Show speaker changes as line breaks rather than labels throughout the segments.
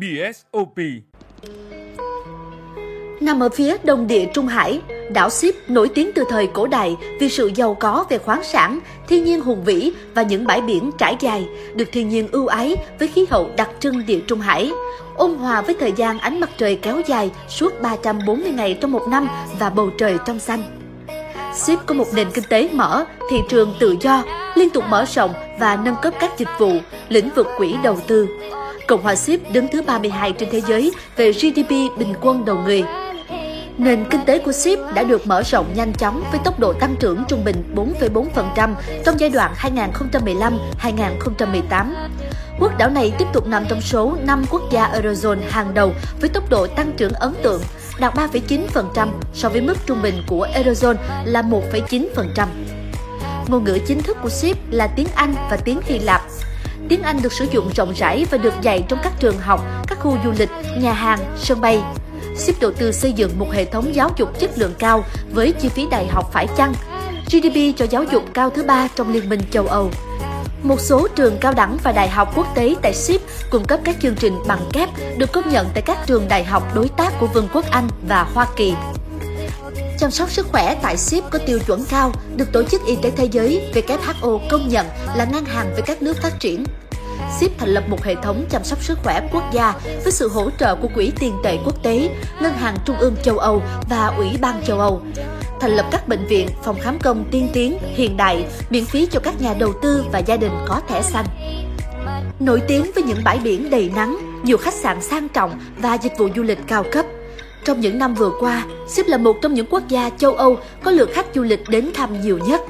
BSOP
Nằm ở phía đông địa Trung Hải, đảo Sip nổi tiếng từ thời cổ đại vì sự giàu có về khoáng sản, thiên nhiên hùng vĩ và những bãi biển trải dài, được thiên nhiên ưu ái với khí hậu đặc trưng địa Trung Hải. Ôn hòa với thời gian ánh mặt trời kéo dài suốt 340 ngày trong một năm và bầu trời trong xanh. Sip có một nền kinh tế mở, thị trường tự do, liên tục mở rộng và nâng cấp các dịch vụ, lĩnh vực quỹ đầu tư. Cộng hòa Sip đứng thứ 32 trên thế giới về GDP bình quân đầu người. Nền kinh tế của Sip đã được mở rộng nhanh chóng với tốc độ tăng trưởng trung bình 4,4% trong giai đoạn 2015-2018. Quốc đảo này tiếp tục nằm trong số 5 quốc gia Eurozone hàng đầu với tốc độ tăng trưởng ấn tượng, đạt 3,9% so với mức trung bình của Eurozone là 1,9%. Ngôn ngữ chính thức của Sip là tiếng Anh và tiếng Hy Lạp. Tiếng Anh được sử dụng rộng rãi và được dạy trong các trường học, các khu du lịch, nhà hàng, sân bay. Sip đầu tư xây dựng một hệ thống giáo dục chất lượng cao với chi phí đại học phải chăng. GDP cho giáo dục cao thứ ba trong Liên minh châu Âu. Một số trường cao đẳng và đại học quốc tế tại Sip cung cấp các chương trình bằng kép được công nhận tại các trường đại học đối tác của Vương quốc Anh và Hoa Kỳ. Chăm sóc sức khỏe tại ship có tiêu chuẩn cao, được Tổ chức Y tế Thế giới WHO công nhận là ngang hàng với các nước phát triển. Sip thành lập một hệ thống chăm sóc sức khỏe quốc gia với sự hỗ trợ của Quỹ tiền tệ quốc tế, Ngân hàng Trung ương châu Âu và Ủy ban châu Âu thành lập các bệnh viện, phòng khám công tiên tiến, hiện đại, miễn phí cho các nhà đầu tư và gia đình có thẻ xanh. Nổi tiếng với những bãi biển đầy nắng, nhiều khách sạn sang trọng và dịch vụ du lịch cao cấp. Trong những năm vừa qua, Sip là một trong những quốc gia châu Âu có lượng khách du lịch đến thăm nhiều nhất.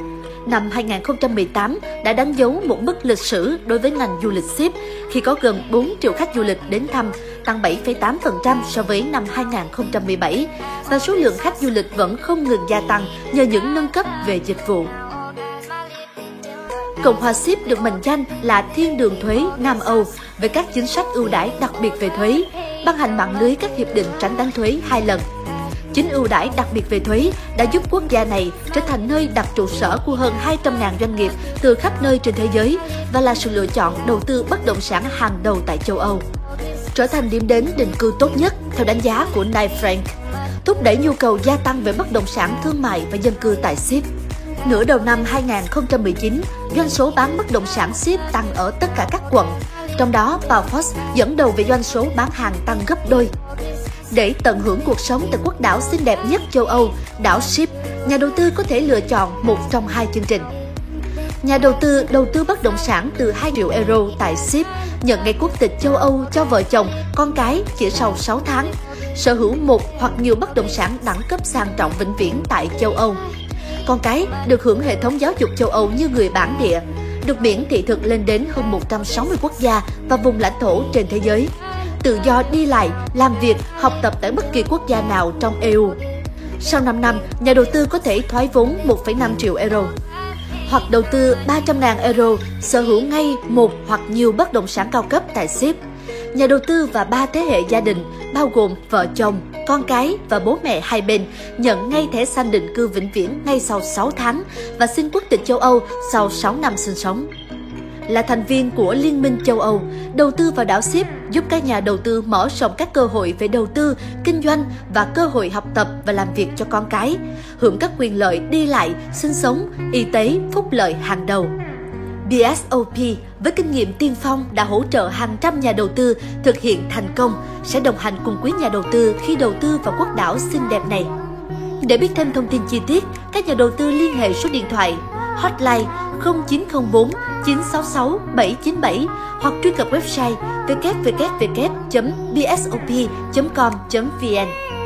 Năm 2018 đã đánh dấu một mức lịch sử đối với ngành du lịch Sip khi có gần 4 triệu khách du lịch đến thăm, tăng 7,8% so với năm 2017 và số lượng khách du lịch vẫn không ngừng gia tăng nhờ những nâng cấp về dịch vụ. Cộng hòa Sip được mệnh danh là thiên đường thuế Nam Âu với các chính sách ưu đãi đặc biệt về thuế, ban hành mạng lưới các hiệp định tránh đánh thuế hai lần. Chính ưu đãi đặc biệt về thuế đã giúp quốc gia này trở thành nơi đặt trụ sở của hơn 200.000 doanh nghiệp từ khắp nơi trên thế giới và là sự lựa chọn đầu tư bất động sản hàng đầu tại châu Âu. Trở thành điểm đến định cư tốt nhất theo đánh giá của Knight Frank, thúc đẩy nhu cầu gia tăng về bất động sản thương mại và dân cư tại Ship. Nửa đầu năm 2019, doanh số bán bất động sản ship tăng ở tất cả các quận. Trong đó, Balfour dẫn đầu về doanh số bán hàng tăng gấp đôi. Để tận hưởng cuộc sống tại quốc đảo xinh đẹp nhất châu Âu, đảo Ship, nhà đầu tư có thể lựa chọn một trong hai chương trình. Nhà đầu tư đầu tư bất động sản từ 2 triệu euro tại Ship nhận ngay quốc tịch châu Âu cho vợ chồng, con cái chỉ sau 6 tháng. Sở hữu một hoặc nhiều bất động sản đẳng cấp sang trọng vĩnh viễn tại châu Âu con cái được hưởng hệ thống giáo dục châu Âu như người bản địa, được miễn thị thực lên đến hơn 160 quốc gia và vùng lãnh thổ trên thế giới. Tự do đi lại, làm việc, học tập tại bất kỳ quốc gia nào trong EU. Sau 5 năm, nhà đầu tư có thể thoái vốn 1,5 triệu euro hoặc đầu tư 300.000 euro sở hữu ngay một hoặc nhiều bất động sản cao cấp tại Ship. Nhà đầu tư và ba thế hệ gia đình, bao gồm vợ chồng, con cái và bố mẹ hai bên nhận ngay thẻ xanh định cư vĩnh viễn ngay sau 6 tháng và xin quốc tịch châu Âu sau 6 năm sinh sống. Là thành viên của Liên minh châu Âu, đầu tư vào đảo Sip giúp các nhà đầu tư mở rộng các cơ hội về đầu tư, kinh doanh và cơ hội học tập và làm việc cho con cái, hưởng các quyền lợi đi lại, sinh sống, y tế, phúc lợi hàng đầu. BSOP với kinh nghiệm tiên phong đã hỗ trợ hàng trăm nhà đầu tư thực hiện thành công, sẽ đồng hành cùng quý nhà đầu tư khi đầu tư vào quốc đảo xinh đẹp này. Để biết thêm thông tin chi tiết, các nhà đầu tư liên hệ số điện thoại hotline 0904 966 797 hoặc truy cập website www.bsop.com.vn.